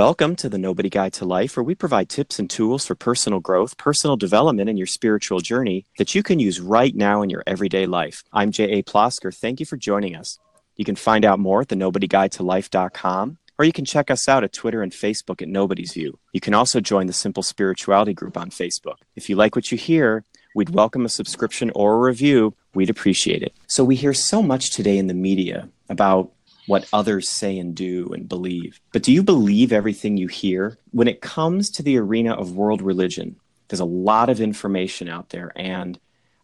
Welcome to the Nobody Guide to Life, where we provide tips and tools for personal growth, personal development, and your spiritual journey that you can use right now in your everyday life. I'm J.A. Plosker. Thank you for joining us. You can find out more at the nobodyguidetolife.com, or you can check us out at Twitter and Facebook at Nobody's View. You can also join the Simple Spirituality group on Facebook. If you like what you hear, we'd welcome a subscription or a review. We'd appreciate it. So, we hear so much today in the media about what others say and do and believe. But do you believe everything you hear? When it comes to the arena of world religion, there's a lot of information out there. And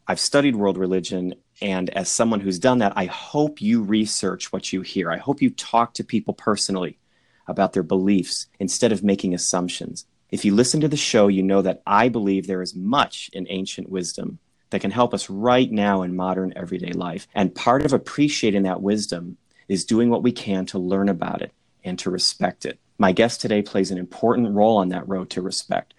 I've studied world religion. And as someone who's done that, I hope you research what you hear. I hope you talk to people personally about their beliefs instead of making assumptions. If you listen to the show, you know that I believe there is much in ancient wisdom that can help us right now in modern everyday life. And part of appreciating that wisdom is doing what we can to learn about it and to respect it. My guest today plays an important role on that road to respect.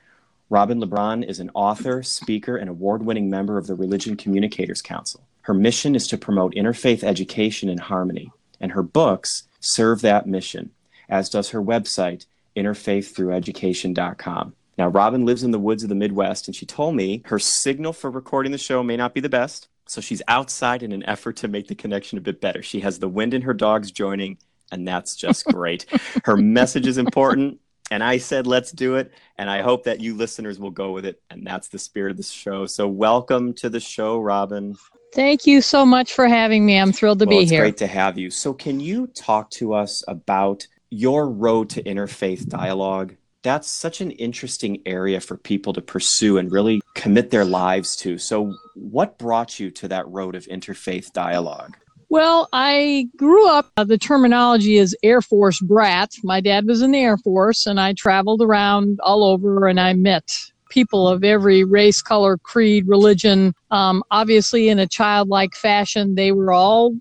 Robyn Lebron is an author, speaker, and award winning member of the Religion Communicators Council. Her mission is to promote interfaith education and harmony, and her books serve that mission, as does her website, interfaiththrueducation.com. Now, Robyn lives in the woods of the Midwest, and she told me her signal for recording the show may not be the best, so she's outside in an effort to make the connection a bit better. She has the wind and her dogs joining, and that's just great. her message is important, and I said, let's do it. And I hope that you listeners will go with it. And that's the spirit of the show. So, welcome to the show, Robyn. Thank you so much for having me. I'm thrilled to well, be it's here. Great to have you. So, can you talk to us about your road to interfaith dialogue? That's such an interesting area for people to pursue and really commit their lives to. So, what brought you to that road of interfaith dialogue? Well, I grew up, uh, the terminology is Air Force brat. My dad was in the Air Force, and I traveled around all over and I met people of every race, color, creed, religion. Um, obviously, in a childlike fashion, they were all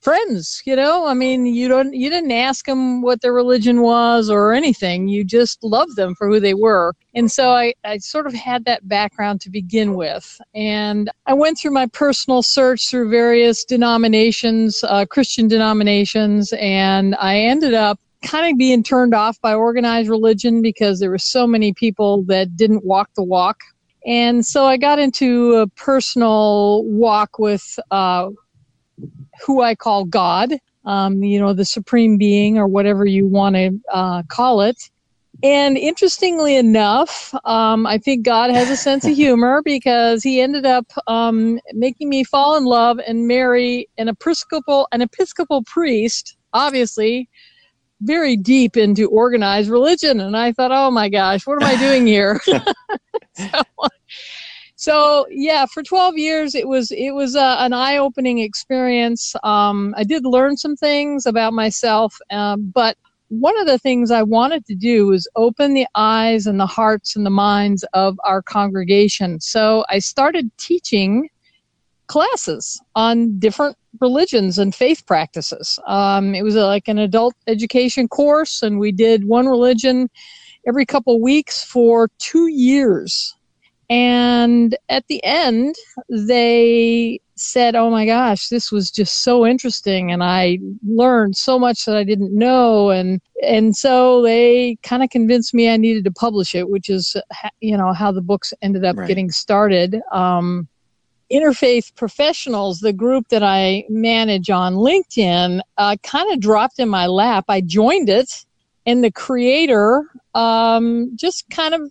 friends you know? I mean you don't you didn't ask them what their religion was or anything. You just loved them for who they were. And so i, I sort of had that background to begin with. And i went through my personal search through various denominations uh, christian denominations and i ended up kind of being turned off by organized religion because there were so many people that didn't walk the walk. And so I got into a personal walk with uh, who I call God, um, you know, the supreme being or whatever you want to uh, call it. And interestingly enough, um, I think God has a sense of humor because he ended up um, making me fall in love and marry an Episcopal an Episcopal priest, obviously very deep into organized religion. And I thought, oh my gosh, what am I doing here? so, so yeah for 12 years it was it was uh, an eye-opening experience. Um, i did learn some things about myself um, but one of the things i wanted to do was open the eyes and the hearts and the minds of our congregation. So i started teaching classes on different religions and faith practices. Um, it was a, like an adult education course and we did one religion every couple weeks for two years and at the end, they said, Oh my gosh, this was just so interesting. And I learned so much that I didn't know. And, and so they kind of convinced me I needed to publish it, which is, you know, how the books ended up right. getting started. Um, Interfaith Professionals, the group that I manage on LinkedIn, uh, kind of dropped in my lap. I joined it, and the creator um, just kind of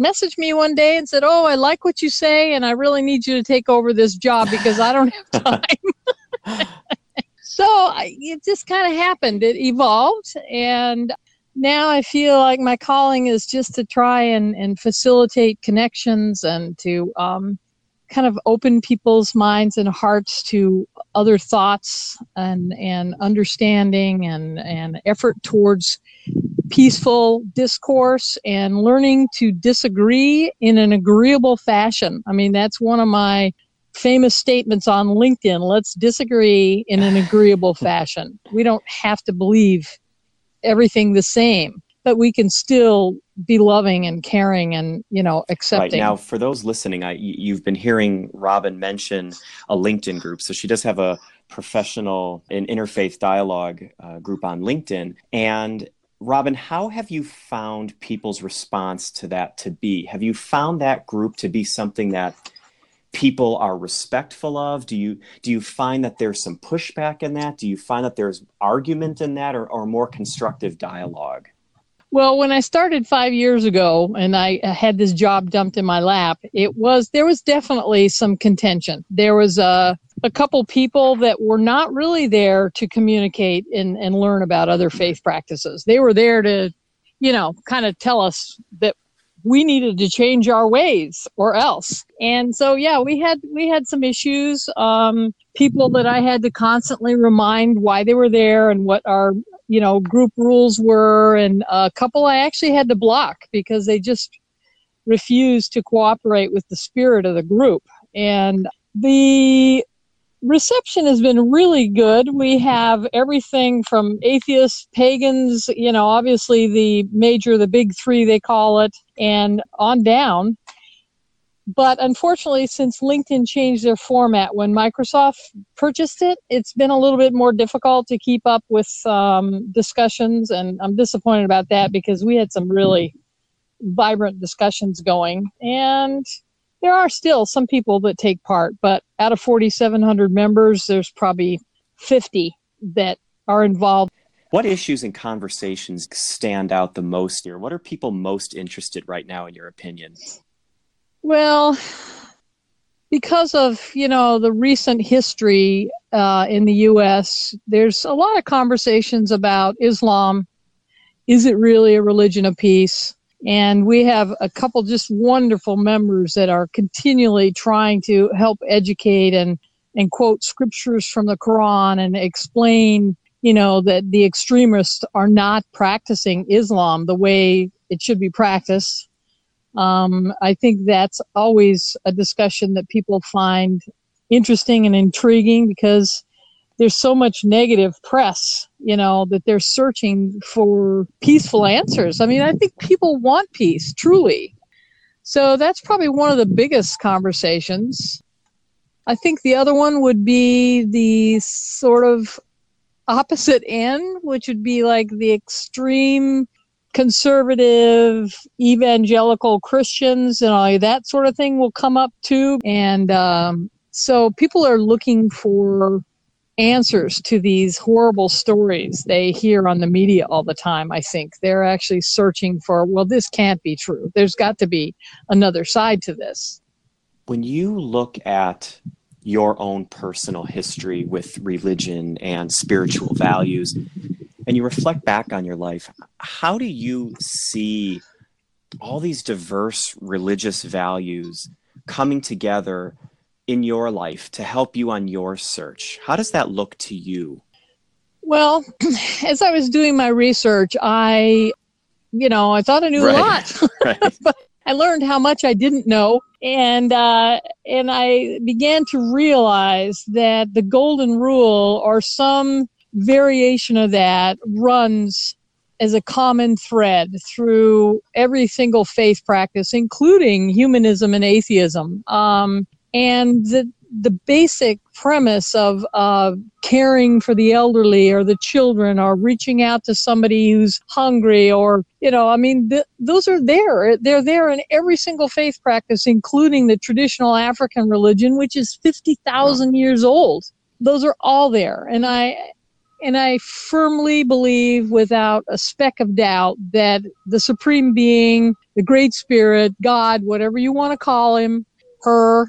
messaged me one day and said, "Oh, I like what you say, and I really need you to take over this job because I don't have time." so I, it just kind of happened. It evolved, and now I feel like my calling is just to try and, and facilitate connections and to um, kind of open people's minds and hearts to other thoughts and and understanding and and effort towards peaceful discourse and learning to disagree in an agreeable fashion. I mean, that's one of my famous statements on LinkedIn. Let's disagree in an agreeable fashion. We don't have to believe everything the same, but we can still be loving and caring and you know accepting. Right now, for those listening, I, you've been hearing Robyn mention a LinkedIn group, so she does have a professional and interfaith dialogue uh, group on LinkedIn, and Robyn, how have you found people's response to that to be? Have you found that group to be something that people are respectful of? Do you do you find that there's some pushback in that? Do you find that there's argument in that or, or more constructive dialogue? Well, when I started five years ago and I had this job dumped in my lap, it was there was definitely some contention. There was a a couple people that were not really there to communicate and, and learn about other faith practices. They were there to, you know, kind of tell us that we needed to change our ways or else. And so yeah, we had we had some issues. Um, people that I had to constantly remind why they were there and what our you know, group rules were, and a couple I actually had to block because they just refused to cooperate with the spirit of the group. And the reception has been really good. We have everything from atheists, pagans, you know, obviously the major, the big three, they call it, and on down. But unfortunately, since LinkedIn changed their format when Microsoft purchased it, it's been a little bit more difficult to keep up with um, discussions. And I'm disappointed about that because we had some really vibrant discussions going. And there are still some people that take part, but out of 4,700 members, there's probably 50 that are involved. What issues and conversations stand out the most here? What are people most interested right now, in your opinion? Well, because of you know the recent history uh, in the U.S., there's a lot of conversations about Islam. Is it really a religion of peace? And we have a couple just wonderful members that are continually trying to help educate and and quote scriptures from the Quran and explain, you know, that the extremists are not practicing Islam the way it should be practiced. Um, I think that's always a discussion that people find interesting and intriguing because there's so much negative press, you know, that they're searching for peaceful answers. I mean, I think people want peace, truly. So that's probably one of the biggest conversations. I think the other one would be the sort of opposite end, which would be like the extreme conservative evangelical Christians and all that sort of thing will come up too. And um, so people are looking for answers to these horrible stories they hear on the media all the time. I think they're actually searching for, well, this can't be true. There's got to be another side to this. When you look at your own personal history with religion and spiritual values, and you reflect back on your life, how do you see all these diverse religious values coming together in your life to help you on your search? How does that look to you? Well, as I was doing my research, I, you know, I thought I knew right. a lot, right. but I learned how much I didn't know, and uh, and I began to realize that the golden rule, or some variation of that runs as a common thread through every single faith practice, including humanism and atheism. Um, and the the basic premise of uh, caring for the elderly or the children or reaching out to somebody who's hungry or you know i mean th- those are there. They're there in every single faith practice including the traditional african religion which is 50,000 years old. Those are all there. And i and I firmly believe without a speck of doubt that the Supreme Being, the Great Spirit, God, whatever you want to call him, her,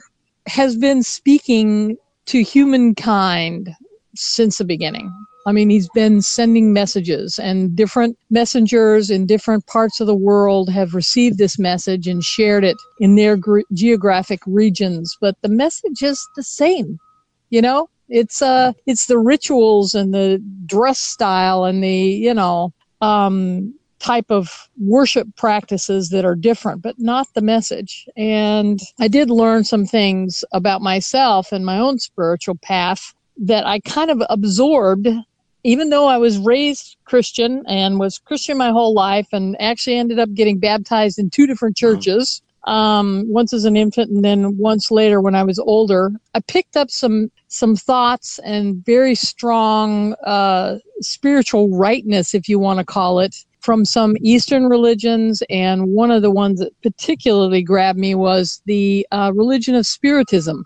has been speaking to humankind since the beginning. I mean, he's been sending messages, and different messengers in different parts of the world have received this message and shared it in their gr- geographic regions. But the message is the same, you know? It's uh, it's the rituals and the dress style and the you know um, type of worship practices that are different, but not the message. And I did learn some things about myself and my own spiritual path that I kind of absorbed, even though I was raised Christian and was Christian my whole life and actually ended up getting baptized in two different churches um, once as an infant and then once later when I was older, I picked up some some thoughts and very strong uh, spiritual rightness, if you want to call it, from some Eastern religions, and one of the ones that particularly grabbed me was the uh, religion of Spiritism.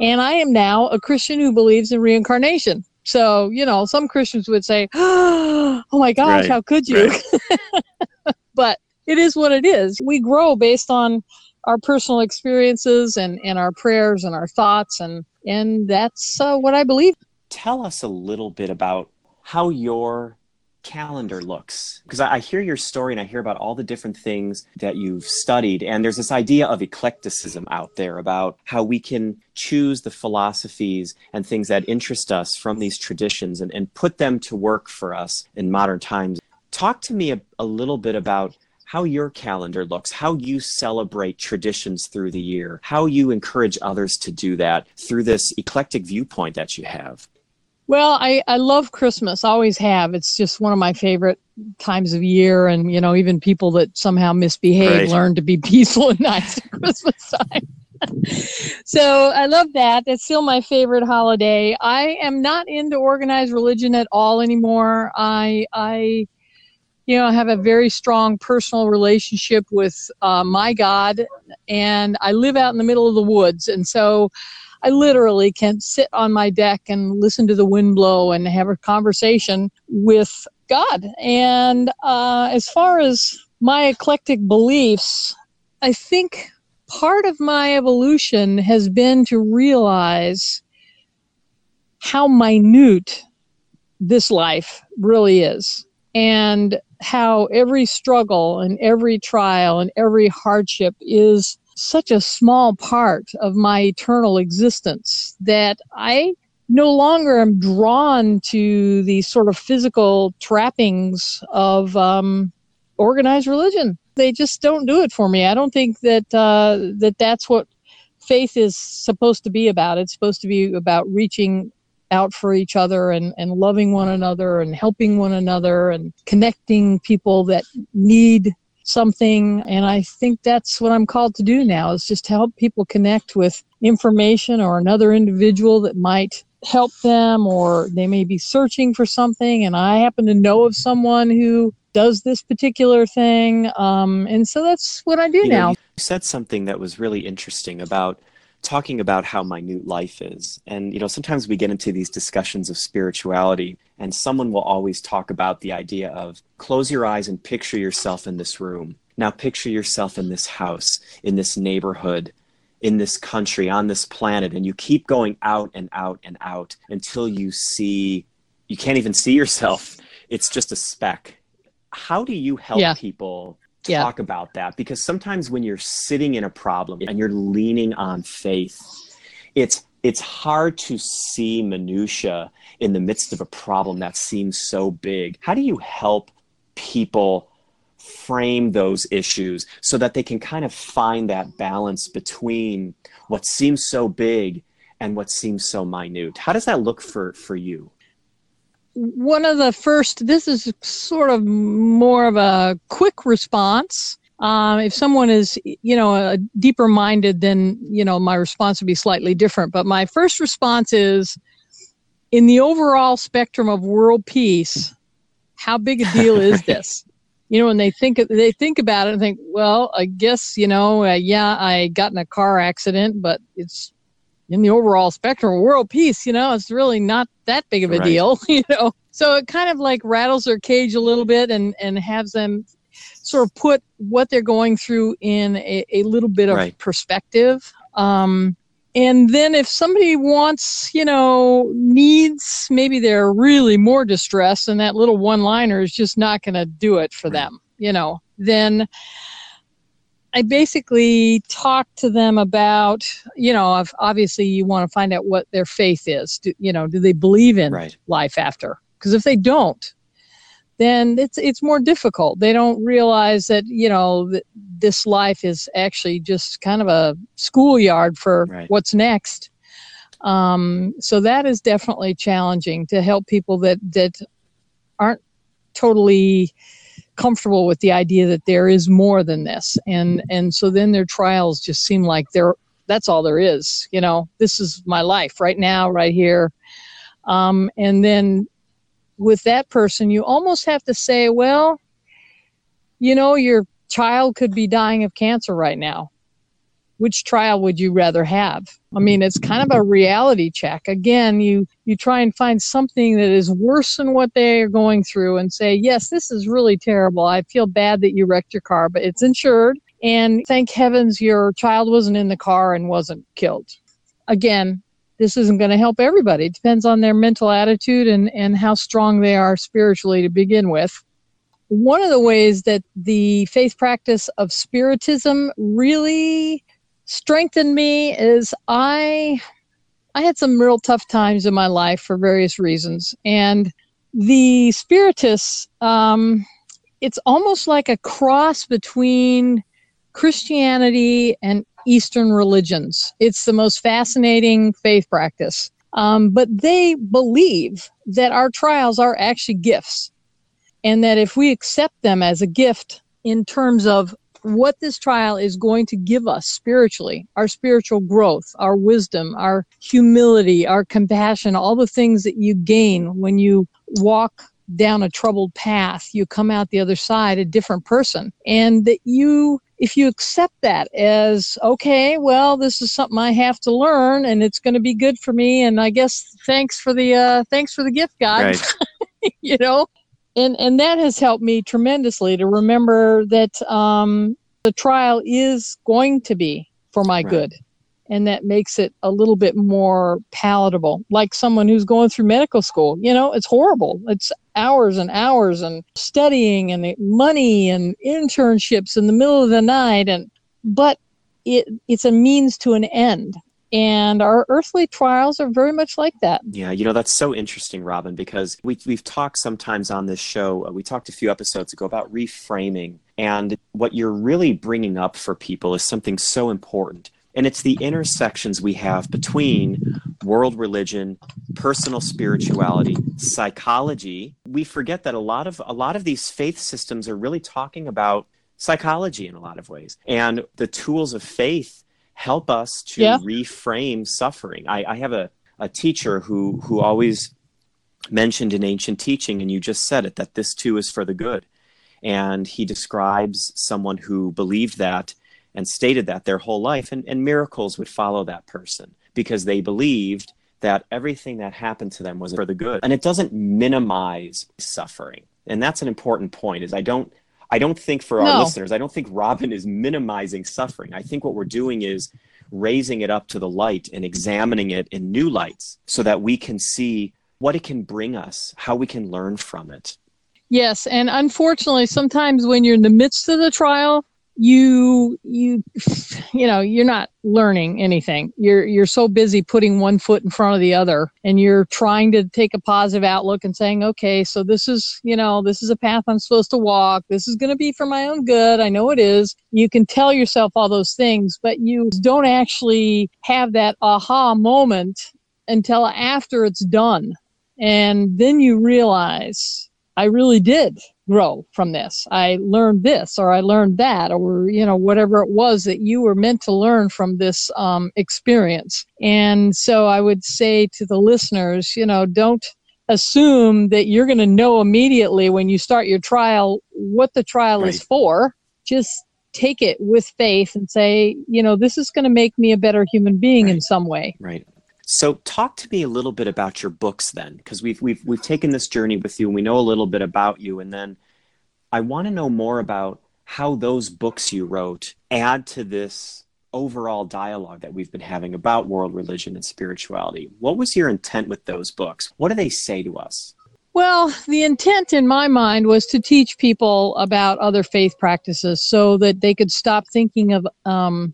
And I am now a Christian who believes in reincarnation. So, you know, some Christians would say, oh my gosh, right. how could you? Right. but it is what it is. We grow based on our personal experiences and, and our prayers and our thoughts, and, and that's uh, what I believe. Tell us a little bit about how your calendar looks because I, I, hear your story and i hear about all the different things that you've studied and there's this idea of eclecticism out there about how we can choose the philosophies and things that interest us from these traditions and, and put them to work for us in modern times talk to me a, a little bit about how your calendar looks, how you celebrate traditions through the year, how you encourage others to do that through this eclectic viewpoint that you have. Well, I, I love Christmas, always have. It's just one of my favorite times of year. And, you know, even people that somehow misbehave right. learn to be peaceful and nice at Christmas time. so I love that. It's still my favorite holiday. I am not into organized religion at all anymore. I, I, you know, have a very strong personal relationship with uh, my God, and I live out in the middle of the woods. And so I literally can sit on my deck and listen to the wind blow and have a conversation with God. And uh, as far as my eclectic beliefs, I think part of my evolution has been to realize how minute this life really is and how every struggle and every trial and every hardship is such a small part of my eternal existence that I no longer am drawn to the sort of physical trappings of um, organized religion. They just don't do it for me. I don't think that uh, that that's what faith is supposed to be about. It's supposed to be about reaching out for each other and, and loving one another and helping one another and connecting people that need something. And I think that's what I'm called to do now is just to help people connect with information or another individual that might help them or they may be searching for something and I happen to know of someone who does this particular thing. Um, and so that's what I do you now. Know, you said something that was really interesting about talking about how minute life is. And, you know, sometimes we get into these discussions of spirituality, and someone will always talk about the idea of close your eyes and picture yourself in this room. Now, picture yourself in this house, in this neighborhood, in this country, on this planet. And you keep going out and out and out until you see, you can't even see yourself. It's just a speck. How do you help yeah. people talk yeah. about that because sometimes when you're sitting in a problem and you're leaning on faith, it's it's hard to see minutia in the midst of a problem that seems so big. How do you help people frame those issues so that they can kind of find that balance between what seems so big and what seems so minute? How does that look for for you? One of the first, this is sort of more of a quick response. Um, if someone is, you know, a deeper minded, then, you know, my response would be slightly different. But my first response is in the overall spectrum of world peace, how big a deal is this? you know, when they think they think about it and think, well, I guess you know, uh, yeah, I got in a car accident, but it's in the overall spectrum of world peace, you know, it's really not that big of a right. deal, you know. So it kind of like rattles their cage a little bit and and has them sort of put what they're going through in a, a little bit of right. perspective. Um, and then if somebody wants, you know, needs, maybe they're really more distressed and that little one liner is just not going to do it for right. them, you know, then I basically talk to them about, you know, obviously you want to find out what their faith is. Do, you know, do they believe in right. life after? Because if they don't, then it's it's more difficult. They don't realize that you know that this life is actually just kind of a schoolyard for right. what's next. Um, so that is definitely challenging to help people that that aren't totally comfortable with the idea that there is more than this. And and so then their trials just seem like they're that's all there is you know? This is my life right now right here. Um, and then with that person, you almost have to say, well, you know, your child could be dying of cancer right now. Which trial would you rather have? I mean, it's kind of a reality check. Again, you you try and find something that is worse than what they are going through and say, "Yes, this is really terrible. I feel bad that you wrecked your car, but it's insured and thank heavens your child wasn't in the car and wasn't killed." Again, this isn't going to help everybody. It depends on their mental attitude and, and how strong they are spiritually to begin with. One of the ways that the faith practice of Spiritism really strengthened me is I I had some real tough times in my life for various reasons, and the Spiritists um, it's almost like a cross between Christianity and Eastern religions. It's the most fascinating faith practice. Um, but they believe that our trials are actually gifts, and that if we accept them as a gift in terms of what this trial is going to give us spiritually our spiritual growth, our wisdom, our humility, our compassion, all the things that you gain when you walk down a troubled path, you come out the other side a different person. And that you if you accept that as okay well this is something i have to learn and it's going to be good for me and i guess thanks for the uh thanks for the gift god right. you know and and that has helped me tremendously to remember that um the trial is going to be for my right. good. And that makes it a little bit more palatable like someone who's going through medical school. You know it's horrible. It's hours and hours and studying and money and internships in the middle of the night and but it it's a means to an end and our earthly trials are very much like that. Yeah, you know, that's so interesting, Robyn, because we, we've talked sometimes on this show, uh, we talked a few episodes ago about reframing. And what you're really bringing up for people is something so important. And it's the intersections we have between world religion, personal spirituality, psychology. We forget that a lot of a lot of these faith systems are really talking about psychology in a lot of ways. And the tools of faith help us to yeah. reframe suffering. I, I have a, a teacher who who always mentioned in ancient teaching, and you just said it, that this too is for the good. And he describes someone who believed that and stated that their whole life, and, and miracles would follow that person because they believed that everything that happened to them was for the good. And it doesn't minimize suffering. And that's an important point is I don't I don't think for our no. listeners, I don't think Robyn is minimizing suffering. I think what we're doing is raising it up to the light and examining it in new lights so that we can see what it can bring us, how we can learn from it. Yes, and unfortunately, sometimes when you're in the midst of the trial, you you you know you're not learning anything. You're you're so busy putting one foot in front of the other and you're trying to take a positive outlook and saying okay so this is you know this is a path i'm supposed to walk. This is going to be for my own good. I know it is. You can tell yourself all those things but you don't actually have that aha moment until after it's done. And then you realize i really did grow from this. I learned this or I learned that or, you know, whatever it was that you were meant to learn from this um, experience. And so I would say to the listeners, you know, don't assume that you're going to know immediately when you start your trial what the trial right. is for. Just take it with faith and say, you know, this is going to make me a better human being right. in some way. Right. So talk to me a little bit about your books then, because we've we've we've taken this journey with you and we know a little bit about you. And then I want to know more about how those books you wrote add to this overall dialogue that we've been having about world religion and spirituality. What was your intent with those books? What do they say to us? Well, the intent in my mind was to teach people about other faith practices so that they could stop thinking of um,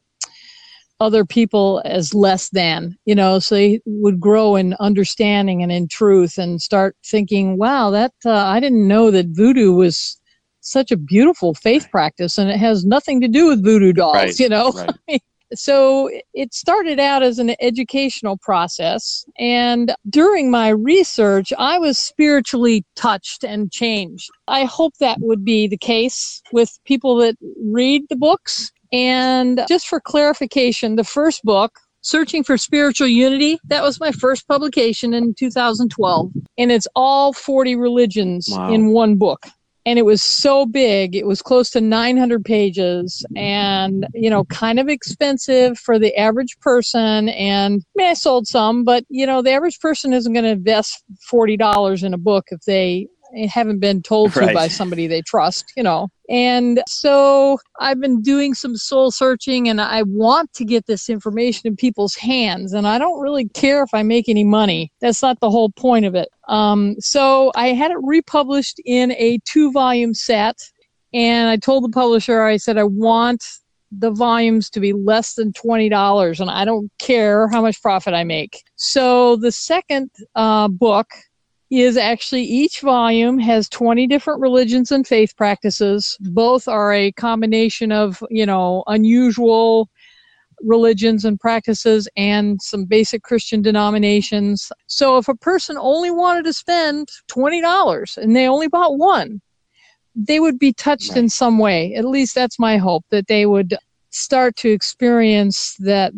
other people as less than, you know, so they would grow in understanding and in truth and start thinking, wow, that uh, I didn't know that voodoo was such a beautiful faith practice and it has nothing to do with voodoo dolls, right. you know. Right. so it started out as an educational process and during my research i was spiritually touched and changed i hope that would be the case with people that read the books and just for clarification, the first book, Searching for Spiritual Unity. That was my first publication in 2012. And it's all 40 religions Wow. in one book. And it was so big, it was close to 900 pages and, you know, kind of expensive for the average person. And I mean, I sold some, but, you know, the average person isn't going to invest $40 in a book if they haven't been told to Right. by somebody they trust, you know. And so I've been doing some soul searching and I want to get this information in people's hands. And I don't really care if I make any money. That's not the whole point of it. Um, so I had it republished in a two volume set. And I told the publisher, I said, I want the volumes to be less than $20 and I don't care how much profit I make. So the second uh, book is actually each volume has 20 different religions and faith practices. Both are a combination of, you know, unusual religions and practices and some basic Christian denominations. So if a person only wanted to spend $20 and they only bought one, they would be touched in some way. At least that's my hope that they would start to experience that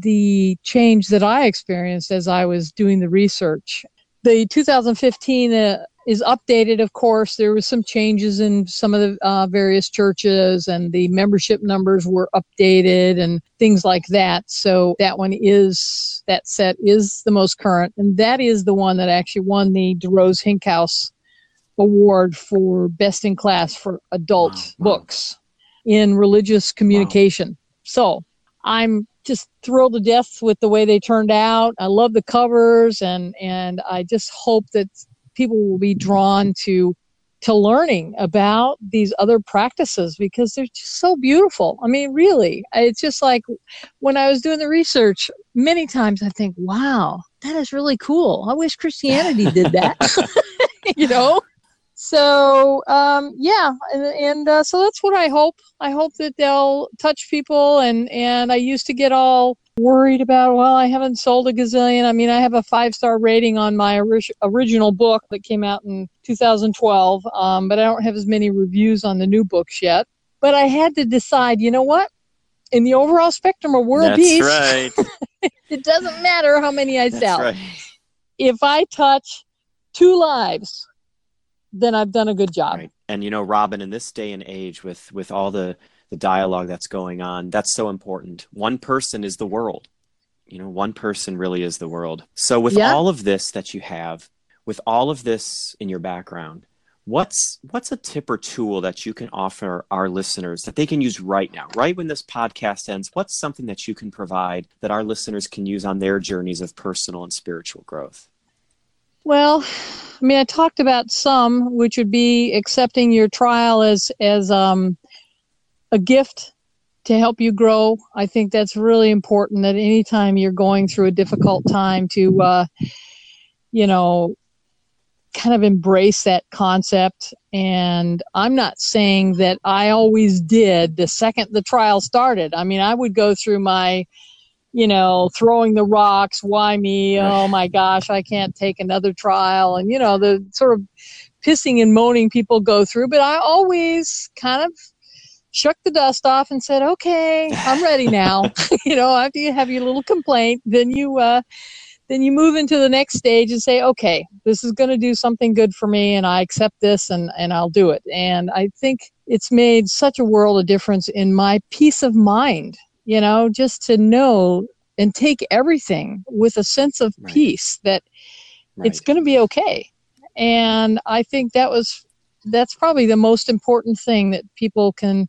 the change that I experienced as I was doing the research. The 2015 uh, is updated, of course. There was some changes in some of the uh, various churches, and the membership numbers were updated and things like that. So that one is that set is the most current, and that is the one that actually won the DeRose Hinkhouse Award for Best in Class for Adult Wow, wow. Books in Religious Communication. So I'm just thrilled to death with the way they turned out. I love the covers and and I just hope that people will be drawn to to learning about these other practices because they're just so beautiful. I mean, really, it's just like when I was doing the research, many times I think, wow, that is really cool. I wish Christianity did that. you know? So um, yeah, and, and uh, so that's what I hope. I hope that they'll touch people. And and I used to get all worried about. Well, I haven't sold a gazillion. I mean, I have a five star rating on my ori- original book that came out in 2012, um, but I don't have as many reviews on the new books yet. But I had to decide. You know what? In the overall spectrum of world That's peace, right. it doesn't matter how many I That's sell right. if I touch two lives, then I've done a good job. Right. And you know, Robyn, in this day and age with with all the the dialogue that's going on, that's so important. One person is the world. You know, one person really is the world. So with Yeah. all of this that you have, with all of this in your background, what's what's a tip or tool that you can offer our listeners that they can use right now, right when this podcast ends? What's something that you can provide that our listeners can use on their journeys of personal and spiritual growth? Well, I mean, I talked about some, which would be accepting your trial as as um, a gift to help you grow. I think that's really important. That anytime you're going through a difficult time, to uh, you know, kind of embrace that concept. And I'm not saying that I always did the second the trial started. I mean, I would go through my you know, throwing the rocks, why me? Oh my gosh, I can't take another trial. And, you know, the sort of pissing and moaning people go through. But I always kind of shook the dust off and said, okay, I'm ready now. you know, after you have your little complaint, then you, uh, then you move into the next stage and say, okay, this is going to do something good for me and I accept this and, and I'll do it. And I think it's made such a world of difference in my peace of mind, you know, just to know and take everything with a sense of Right. peace that it's going to be okay. And I think that was that's probably the most important thing that people can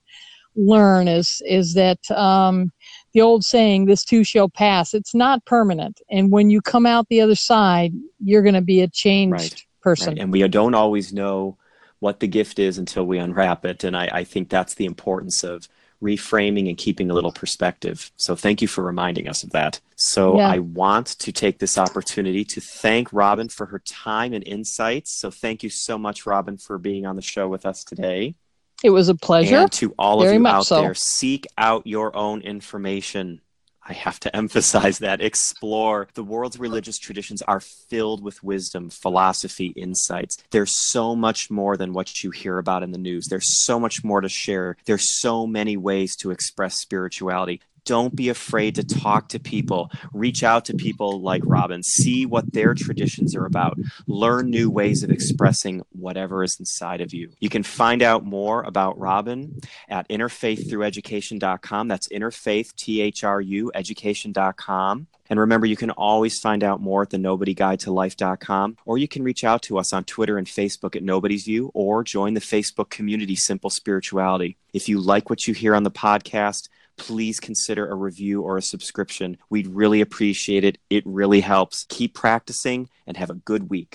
learn is is that um, the old saying, "This too shall pass." It's not permanent, and when you come out the other side, you're going to be a changed Right. person. Right. And we don't always know what the gift is until we unwrap it. And I, I think that's the importance of reframing and keeping a little perspective. So thank you for reminding us of that. So Yeah. I want to take this opportunity to thank Robyn for her time and insights. So thank you so much, Robyn, for being on the show with us today. It was a pleasure. And to all of you out so. there, seek out your own information. I have to emphasize that. Explore. The world's religious traditions are filled with wisdom, philosophy, insights. There's so much more than what you hear about in the news. There's so much more to share. There's so many ways to express spirituality. Don't be afraid to talk to people. Reach out to people like Robyn. See what their traditions are about. Learn new ways of expressing whatever is inside of you. You can find out more about Robyn at interfaiththrueducation.com. That's interfaith, T H R U, education.com. And remember, you can always find out more at the nobodyguidetolife.com, or you can reach out to us on Twitter and Facebook at Nobody's View, or join the Facebook community Simple Spirituality. If you like what you hear on the podcast, please consider a review or a subscription. We'd really appreciate it. It really helps. Keep practicing and have a good week.